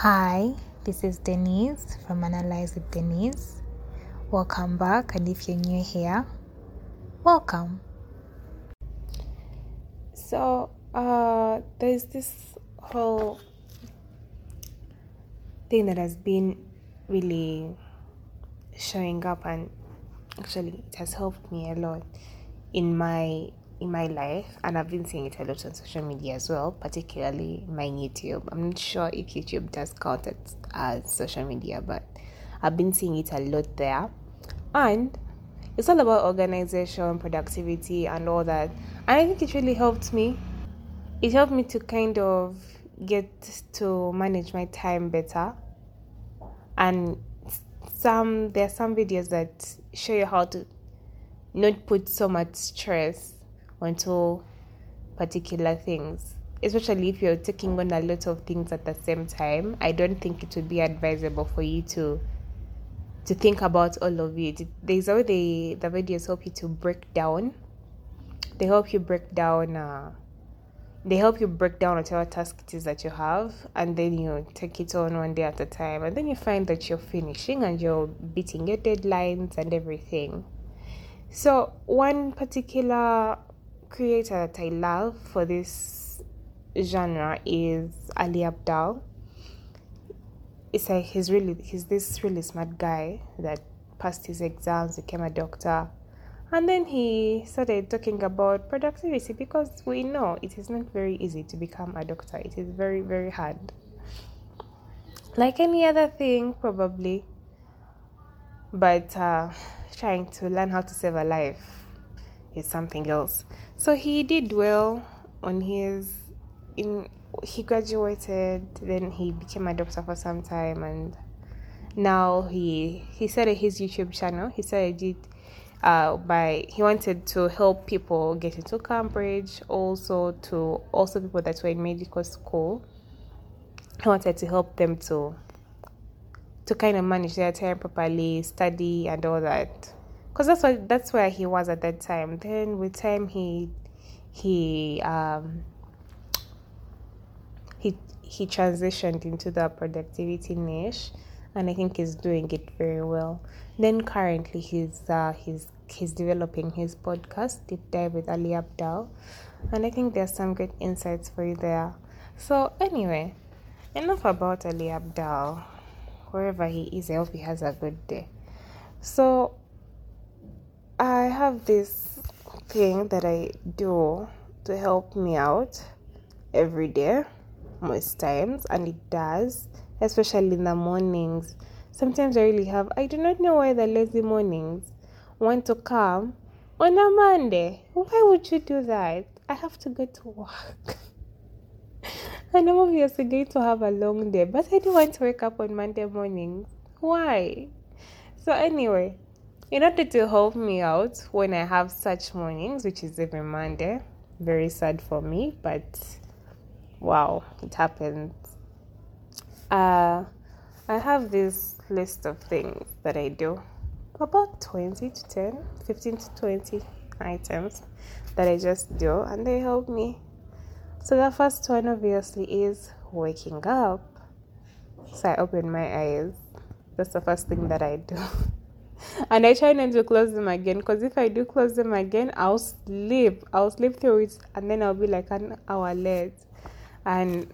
Hi, this is Denise from Analyze with Denise. Welcome back, and if you're new here, welcome. So, uh, there's this whole thing that has been really showing up, and actually, it has helped me a lot in my in my life, and I've been seeing it a lot on social media as well, particularly my YouTube. I'm not sure if YouTube does count it as social media, but I've been seeing it a lot there. And it's all about organization, productivity, and all that. And I think it really helped me. It helped me to kind of get to manage my time better. And some there are some videos that show you how to not put so much stress onto particular things especially if you're taking on a lot of things at the same time i don't think it would be advisable for you to to think about all of it. There's how they the videos help you to break down. They help you break down uh, they help you break down whatever task it is that you have and then you take it on one day at a time and then you find that you're finishing and you're beating your deadlines and everything. So one particular creator that I love for this genre is Ali Abdaal. It's like he's really he's this really smart guy that passed his exams, became a doctor, and then he started talking about productivity because we know it is not very easy to become a doctor. It is very very hard. Like any other thing, probably, but uh, trying to learn how to save a life is something else. So he did well on his in he graduated, then he became a doctor for some time and now he he started his YouTube channel. He started it uh, by he wanted to help people get into Cambridge, also to also people that were in medical school. He wanted to help them to to kind of manage their time properly, study and all that because that's what that's where he was at that time. Then with time he he um he he transitioned into the productivity niche and I think he's doing it very well. Then currently he's uh he's he's developing his podcast Deep Dive with Ali Abdaal and I think there's some great insights for you there. So anyway, enough about Ali Abdaal. Wherever he is, I hope he has a good day. So I have this thing that I do to help me out every day, most times, and it does, especially in the mornings. Sometimes I really have, I do not know why the lazy mornings want to come on a Monday. Why would you do that? I have to go to work. and I'm obviously going to have a long day, but I do want to wake up on Monday mornings. Why? So, anyway, in order to help me out when I have such mornings, which is every Monday, very sad for me, but wow, it happens. Uh, I have this list of things that I do about 20 to 10, 15 to 20 items that I just do, and they help me. So, the first one obviously is waking up. So, I open my eyes. That's the first thing that I do. and I try not to close them again because if I do close them again, I'll sleep. I'll sleep through it and then I'll be like an hour late, and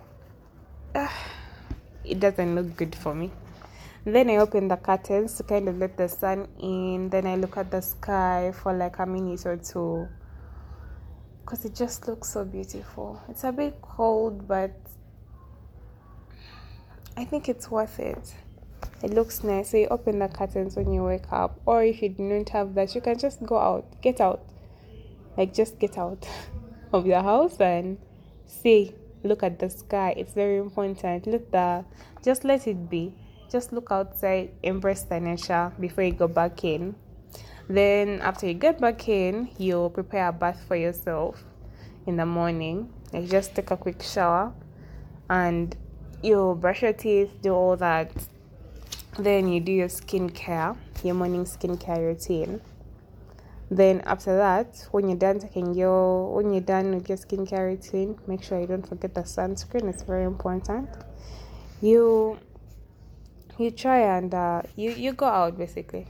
uh, it doesn't look good for me. Then I open the curtains to kind of let the sun in. Then I look at the sky for like a minute or two because it just looks so beautiful. It's a bit cold, but I think it's worth it it looks nice. So you open the curtains when you wake up, or if you don't have that, you can just go out, get out, like just get out of your house and see, look at the sky. It's very important. Look the, just let it be. Just look outside, embrace the nature before you go back in. Then after you get back in, you prepare a bath for yourself in the morning. You just take a quick shower and you brush your teeth, do all that then you do your skincare, your morning skincare routine. Then after that, when you're done taking your when you're done with your skincare routine, make sure you don't forget the sunscreen. It's very important. you you try and uh, you you go out basically.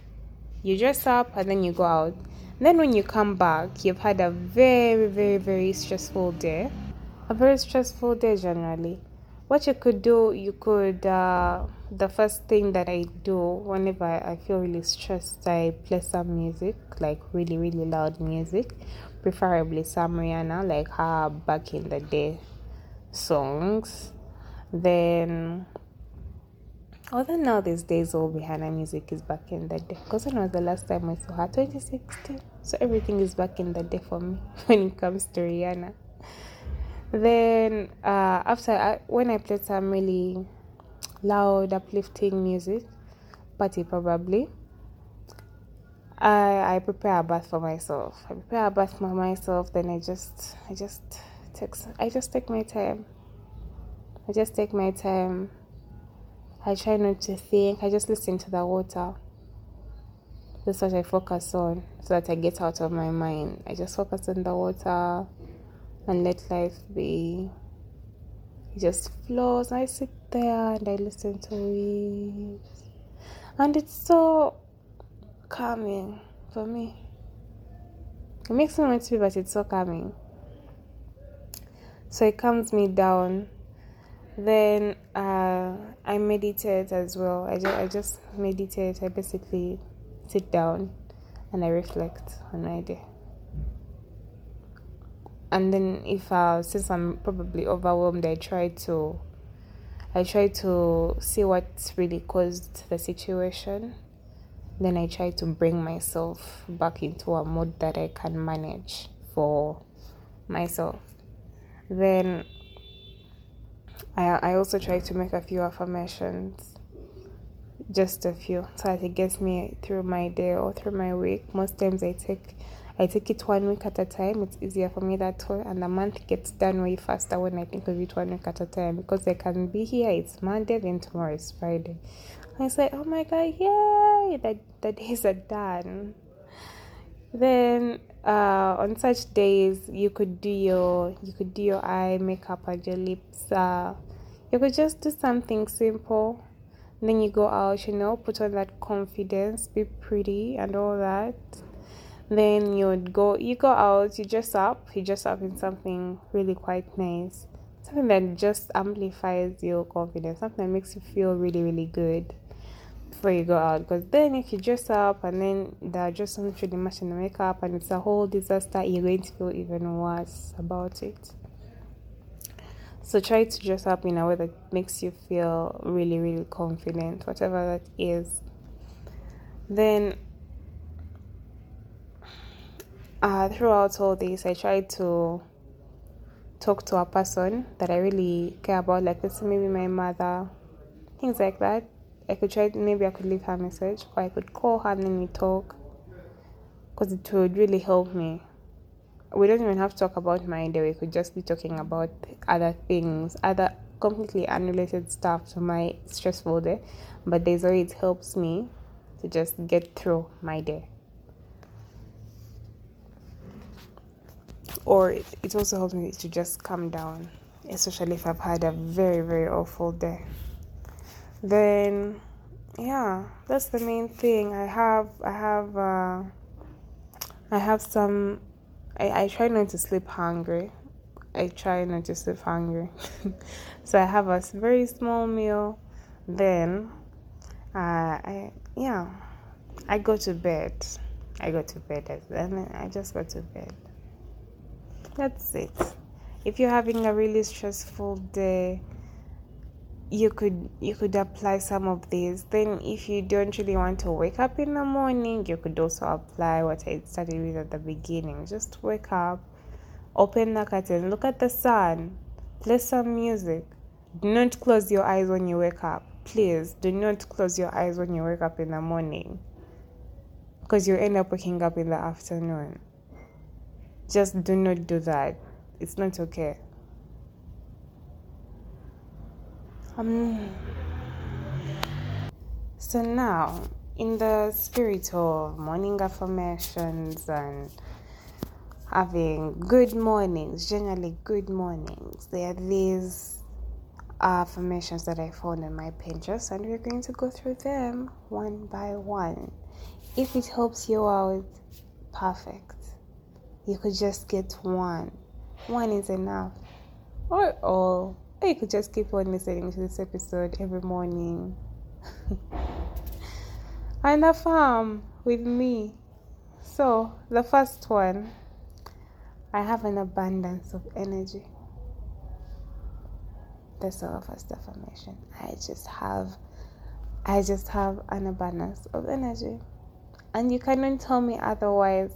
You dress up and then you go out. then when you come back, you've had a very very very stressful day, a very stressful day generally. What you could do, you could. Uh, the first thing that I do whenever I feel really stressed, I play some music, like really really loud music, preferably some Rihanna, like her back in the day songs. Then Although now these days all Rihanna music is back in the day. Because when was the last time I saw her? 2016. So everything is back in the day for me when it comes to Rihanna. Then uh, after I, when I played some really loud, uplifting music, party probably. I I prepare a bath for myself. I prepare a bath for myself. Then I just I just take I just take my time. I just take my time I try not to think, I just listen to the water. That's what I focus on so that I get out of my mind. I just focus on the water and let life be. It just flows. I sit there and I listen to it. And it's so calming for me. It makes me want to be, but it's so calming. So it calms me down then uh, I meditate as well. I just, I just meditate. I basically sit down and I reflect on my day. And then if uh, since I'm probably overwhelmed, I try to I try to see what really caused the situation. Then I try to bring myself back into a mode that I can manage for myself. Then I, I also try to make a few affirmations, just a few, so that it gets me through my day or through my week. Most times I take I take it one week at a time. It's easier for me that way, and the month gets done way faster when I think of it one week at a time because I can be here. It's Monday, then tomorrow is Friday. I say, "Oh my God, yay! That the days are done." Then uh, on such days, you could do your you could do your eye makeup and your lips. Uh, you could just do something simple. And then you go out, you know, put on that confidence, be pretty and all that. Then you'd go you go out, you dress up, you dress up in something really quite nice. Something that just amplifies your confidence, something that makes you feel really, really good before you go out. Because then if you dress up and then the dress doesn't really match the makeup and it's a whole disaster, you're going to feel even worse about it. So try to dress up in a way that makes you feel really, really confident, whatever that is. Then, uh, throughout all this, I try to talk to a person that I really care about, like let's say maybe my mother, things like that. I could try, maybe I could leave her a message, or I could call her and then we talk, because it would really help me we don't even have to talk about my day. We could just be talking about other things, other completely unrelated stuff to my stressful day. But there's way it helps me to just get through my day. Or it, it also helps me to just calm down, especially if I've had a very, very awful day. Then, yeah, that's the main thing. I have, I have, uh, I have some I, I try not to sleep hungry. I try not to sleep hungry. so I have a very small meal. Then, uh, I yeah, I go to bed. I go to bed I just go to bed. That's it. If you're having a really stressful day, you could you could apply some of these. Then if you don't really want to wake up in the morning you could also apply what i started with at the beginning. Just wake up open the curtain look at the sun play some music. Do not close your eyes when you wake up. Please do not close your eyes when you wake up in the morning because you end up waking up in the afternoon just do not do that it's not okay Um, so now, in the spirit of morning affirmations and having good mornings, generally good mornings, there are these affirmations that I found on my Pinterest, and we're going to go through them one by one. If it helps you out, perfect. You could just get one, one is enough, or all. Or you could just keep on listening to this episode every morning. and farm with me. So, the first one I have an abundance of energy. That's our first affirmation. I just have I just have an abundance of energy. And you cannot tell me otherwise.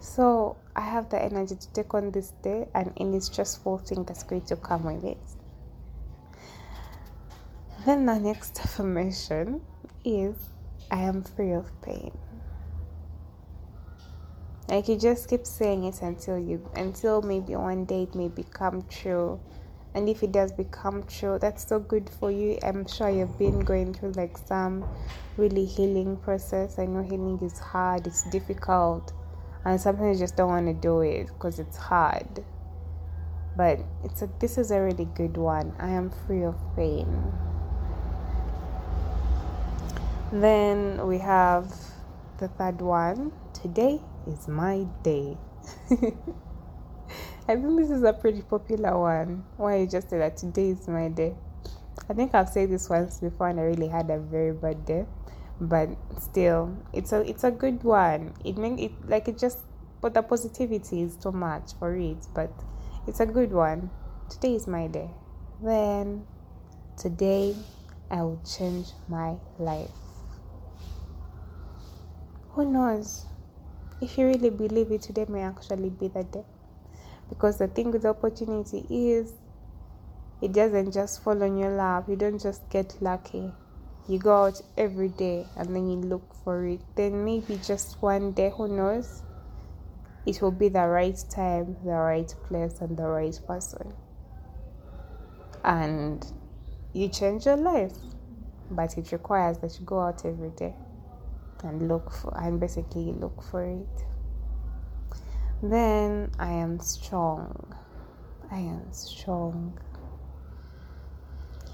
So I have the energy to take on this day and any stressful thing that's going to come with it. Then the next affirmation is I am free of pain. Like you just keep saying it until you until maybe one day it may become true. And if it does become true, that's so good for you. I'm sure you've been going through like some really healing process. I know healing is hard, it's difficult, and sometimes you just don't want to do it because it's hard. But it's a this is a really good one. I am free of pain. Then we have the third one. Today is my day. I think this is a pretty popular one. Why you just say that today is my day? I think I've said this once before and I really had a very bad day. But still, it's a it's a good one. It make it like it just but the positivity is too much for it, but it's a good one. Today is my day. Then today I will change my life. Who knows? if you really believe it, today may actually be the day. Because the thing with opportunity is, it doesn't just fall on your lap. You don't just get lucky. You go out every day and then you look for it. Then maybe just one day, who knows? It will be the right time, the right place, and the right person. And you change your life. But it requires that you go out every day and look for and basically look for it then i am strong i am strong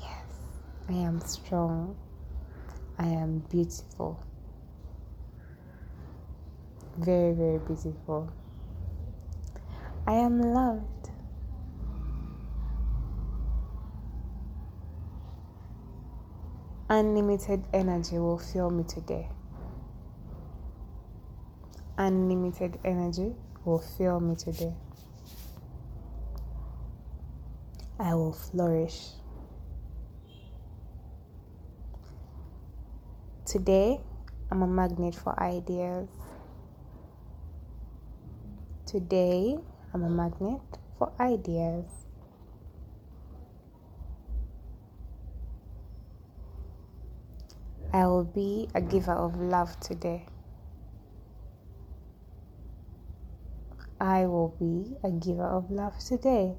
yes i am strong i am beautiful very very beautiful i am loved unlimited energy will fill me today unlimited energy will fill me today. I will flourish. Today, I'm a magnet for ideas. Today, I'm a magnet for ideas. I will be a giver of love today. I will be a giver of love today.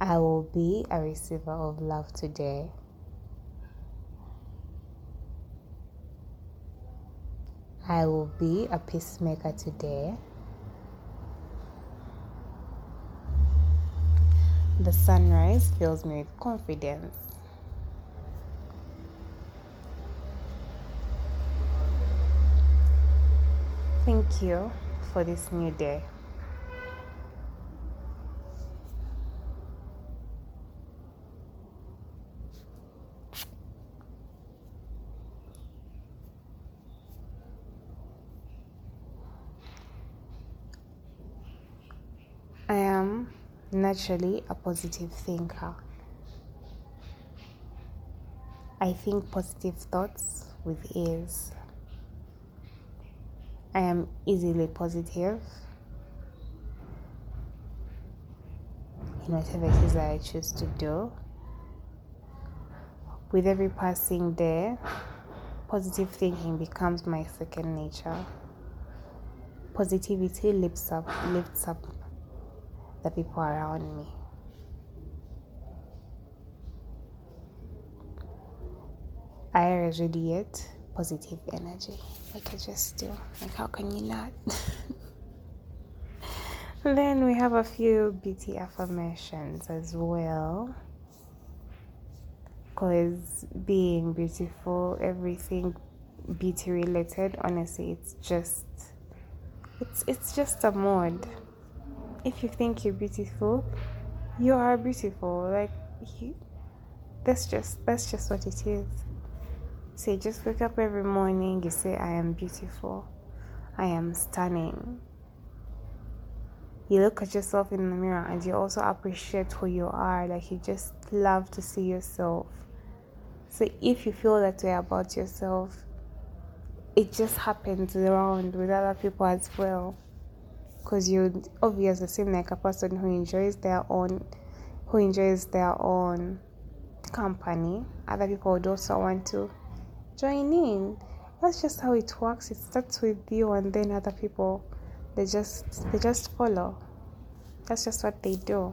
I will be a receiver of love today. I will be a peacemaker today. The sunrise fills me with confidence. Thank you for this new day. I am naturally a positive thinker. I think positive thoughts with ease. I am easily positive in whatever it is that I choose to do. With every passing day, positive thinking becomes my second nature. Positivity lifts up lifts up the people around me. I radiate positive energy. Like I just do. Like how can you not? then we have a few beauty affirmations as well. Because being beautiful, everything beauty related, honestly, it's just it's it's just a mode. If you think you're beautiful, you are beautiful. Like you, that's just that's just what it is. So you just wake up every morning, you say, I am beautiful. I am stunning. You look at yourself in the mirror and you also appreciate who you are. Like you just love to see yourself. So if you feel that way about yourself, it just happens around with other people as well. Because you obviously seem like a person who enjoys their own who enjoys their own company. Other people would also want to join in. That's just how it works. It starts with you and then other people they just they just follow. That's just what they do.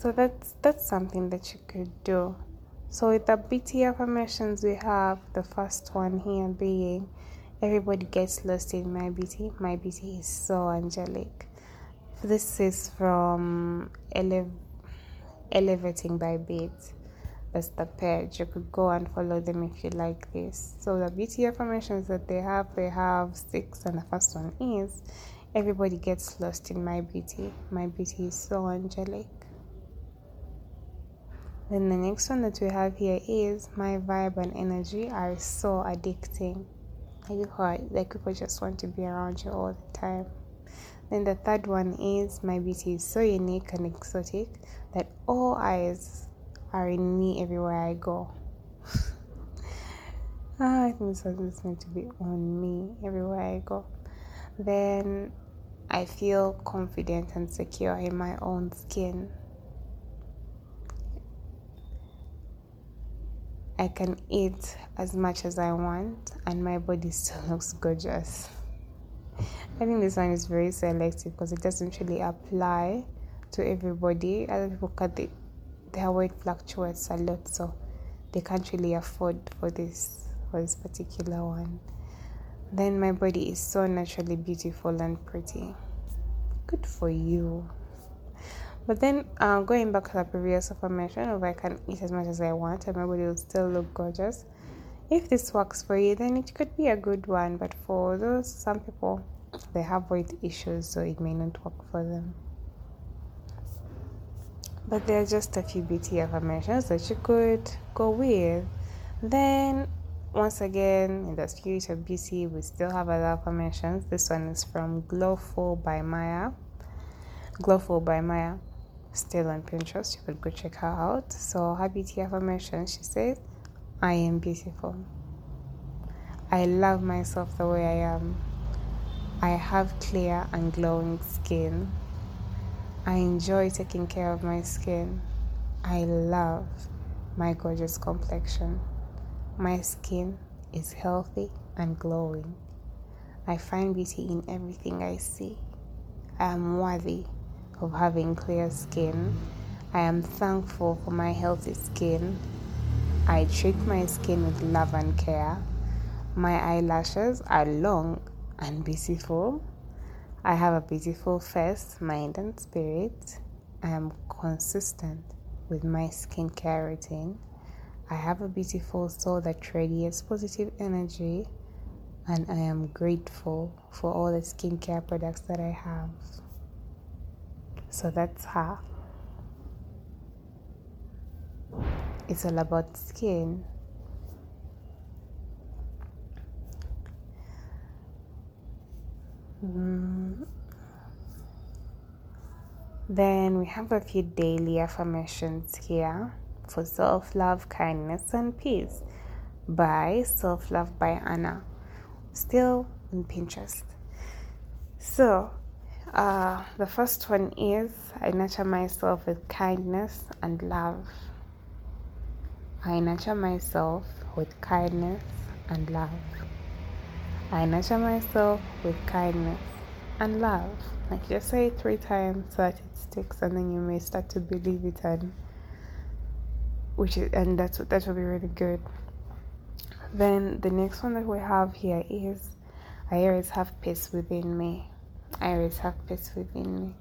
So that's that's something that you could do. So with the BT affirmations we have the first one here being everybody gets lost in my beauty. My beauty is so angelic. This is from Ele- Elevating by Beat. That's the page. You could go and follow them if you like this. So the beauty affirmations that they have, they have six, and the first one is everybody gets lost in my beauty. My beauty is so angelic. Then the next one that we have here is my vibe and energy are so addicting. Like like people just want to be around you all the time. Then the third one is my beauty is so unique and exotic that all eyes are in me everywhere I go. ah, I think this is meant to be on me everywhere I go. Then I feel confident and secure in my own skin. I can eat as much as I want, and my body still looks gorgeous. I think this one is very selective because it doesn't really apply to everybody. Other people cut the, their weight fluctuates a lot, so they can't really afford for this for this particular one. Then my body is so naturally beautiful and pretty. Good for you. But then uh, going back to the previous affirmation of I can eat as much as I want and my body will still look gorgeous. If this works for you, then it could be a good one. But for those some people they have weight issues, so it may not work for them. But there are just a few beauty affirmations that you could go with. Then, once again, in the spirit of beauty, we still have other affirmations. This one is from Glowful by Maya. Glowful by Maya, still on Pinterest. You could go check her out. So, her beauty affirmation, she says, I am beautiful. I love myself the way I am. I have clear and glowing skin. I enjoy taking care of my skin. I love my gorgeous complexion. My skin is healthy and glowing. I find beauty in everything I see. I am worthy of having clear skin. I am thankful for my healthy skin. I treat my skin with love and care. My eyelashes are long and beautiful. I have a beautiful face, mind, and spirit. I am consistent with my skincare routine. I have a beautiful soul that radiates positive energy, and I am grateful for all the skincare products that I have. So that's how it's all about skin. Mm. Then we have a few daily affirmations here for self love, kindness, and peace by Self Love by Anna, still on Pinterest. So, uh, the first one is I nurture myself with kindness and love. I nurture myself with kindness and love. I nurture myself with kindness and love. Like just say it three times so that it sticks and then you may start to believe it and which is and that's that will be really good. Then the next one that we have here is I always have peace within me. I have peace within me.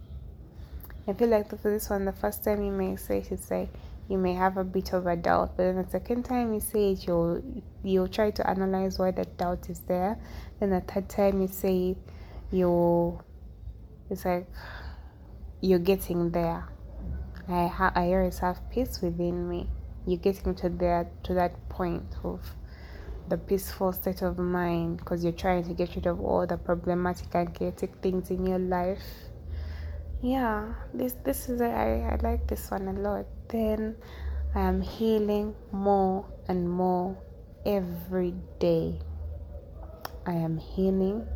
I feel like for this one, the first time you may say it, it's like you may have a bit of a doubt, but then the second time you say it, you'll you'll try to analyze why that doubt is there. Then the third time you say it, you it's like you're getting there. I ha- I always have peace within me. You're getting to there to that point of the peaceful state of mind because you're trying to get rid of all the problematic and chaotic things in your life. Yeah, this this is I, I like this one a lot then I am healing more and more every day. I am healing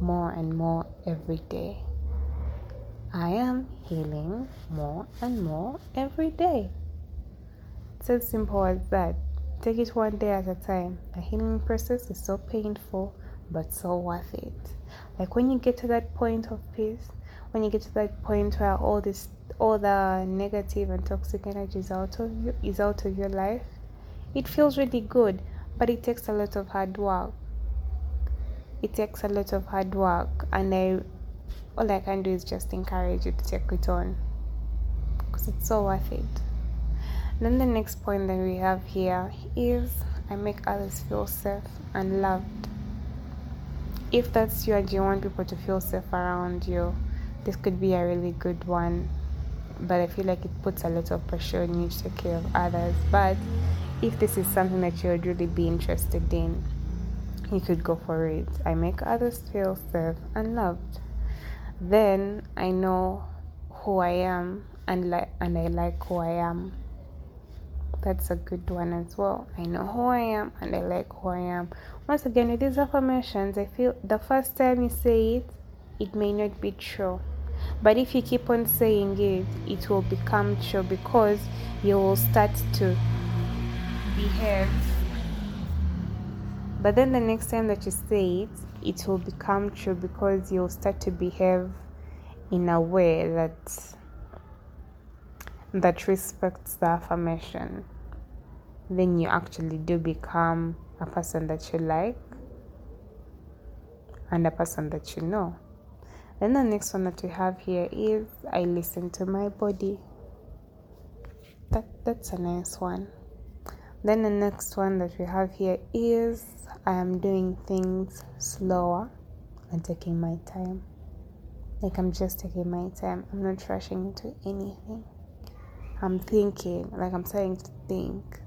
more and more every day. I am healing more and more every day. It's as simple as that. Take it one day at a time. The healing process is so painful, but so worth it. Like when you get to that point of peace, when you get to that point where all this all the negative and toxic energy is out of you is out of your life it feels really good but it takes a lot of hard work it takes a lot of hard work and i all i can do is just encourage you to take it on because it's so worth it then the next point that we have here is i make others feel safe and loved if that's you and you want people to feel safe around you this could be a really good one but I feel like it puts a lot of pressure on you to take care of others. But if this is something that you would really be interested in, you could go for it. I make others feel safe and loved. Then I know who I am and like and I like who I am. That's a good one as well. I know who I am and I like who I am. Once again, with these affirmations, I feel the first time you say it, it may not be true but if you keep on saying it, it will become true because you will start to behave. But then the next time that you say it, it will become true because you'll start to behave in a way that that respects the affirmation. Then you actually do become a person that you like and a person that you know. Then the next one that we have here is I listen to my body. That that's a nice one. Then the next one that we have here is I am doing things slower and taking my time. Like I'm just taking my time. I'm not rushing into anything. I'm thinking, like I'm trying to think.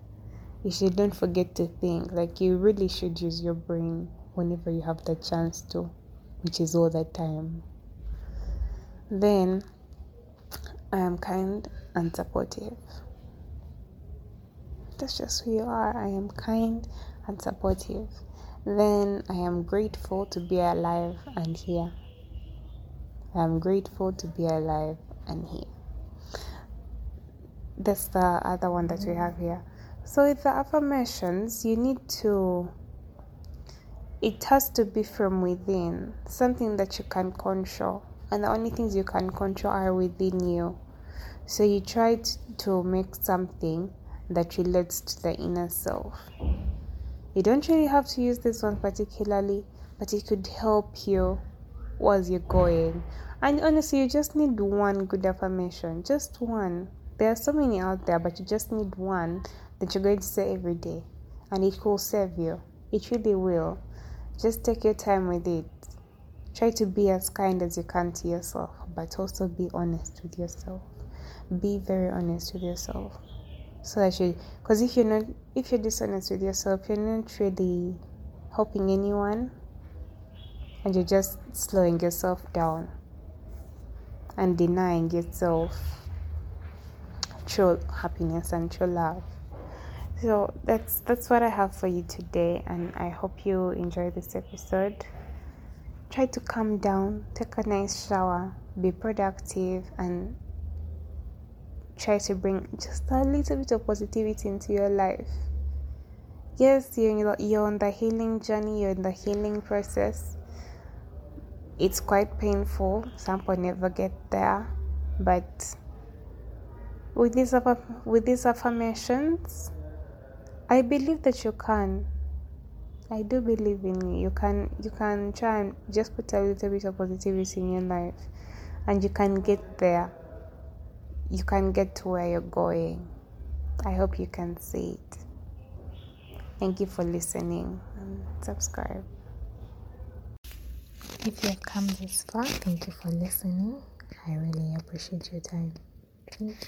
You should don't forget to think. Like you really should use your brain whenever you have the chance to, which is all the time then I am kind and supportive. That's just who you are. I am kind and supportive. Then I am grateful to be alive and here. I am grateful to be alive and here. That's the other one that we mm-hmm. have here. So, with the affirmations, you need to, it has to be from within, something that you can control and the only things you can control are within you. So you try to make something that relates to the inner self. You don't really have to use this one particularly, but it could help you as you're going. And honestly, you just need one good affirmation, just one. There are so many out there, but you just need one that you're going to say every day, and it will serve you. It really will. Just take your time with it. Try to be as kind as you can to yourself, but also be honest with yourself. Be very honest with yourself. So that you, because if you're not, if you're dishonest with yourself, you're not really helping anyone and you're just slowing yourself down and denying yourself true happiness and true love. So that's that's what I have for you today and I hope you enjoy this episode try to calm down, take a nice shower, be productive, and try to bring just a little bit of positivity into your life. Yes, you're, you're on the healing journey, you're in the healing process. It's quite painful, some people never get there, but with these with these affirmations, I believe that you can. I do believe in you. You can you can try and just put a little bit of positivity in your life, and you can get there. You can get to where you're going. I hope you can see it. Thank you for listening and subscribe. If you have come this far, thank you for listening. I really appreciate your time. Thank you.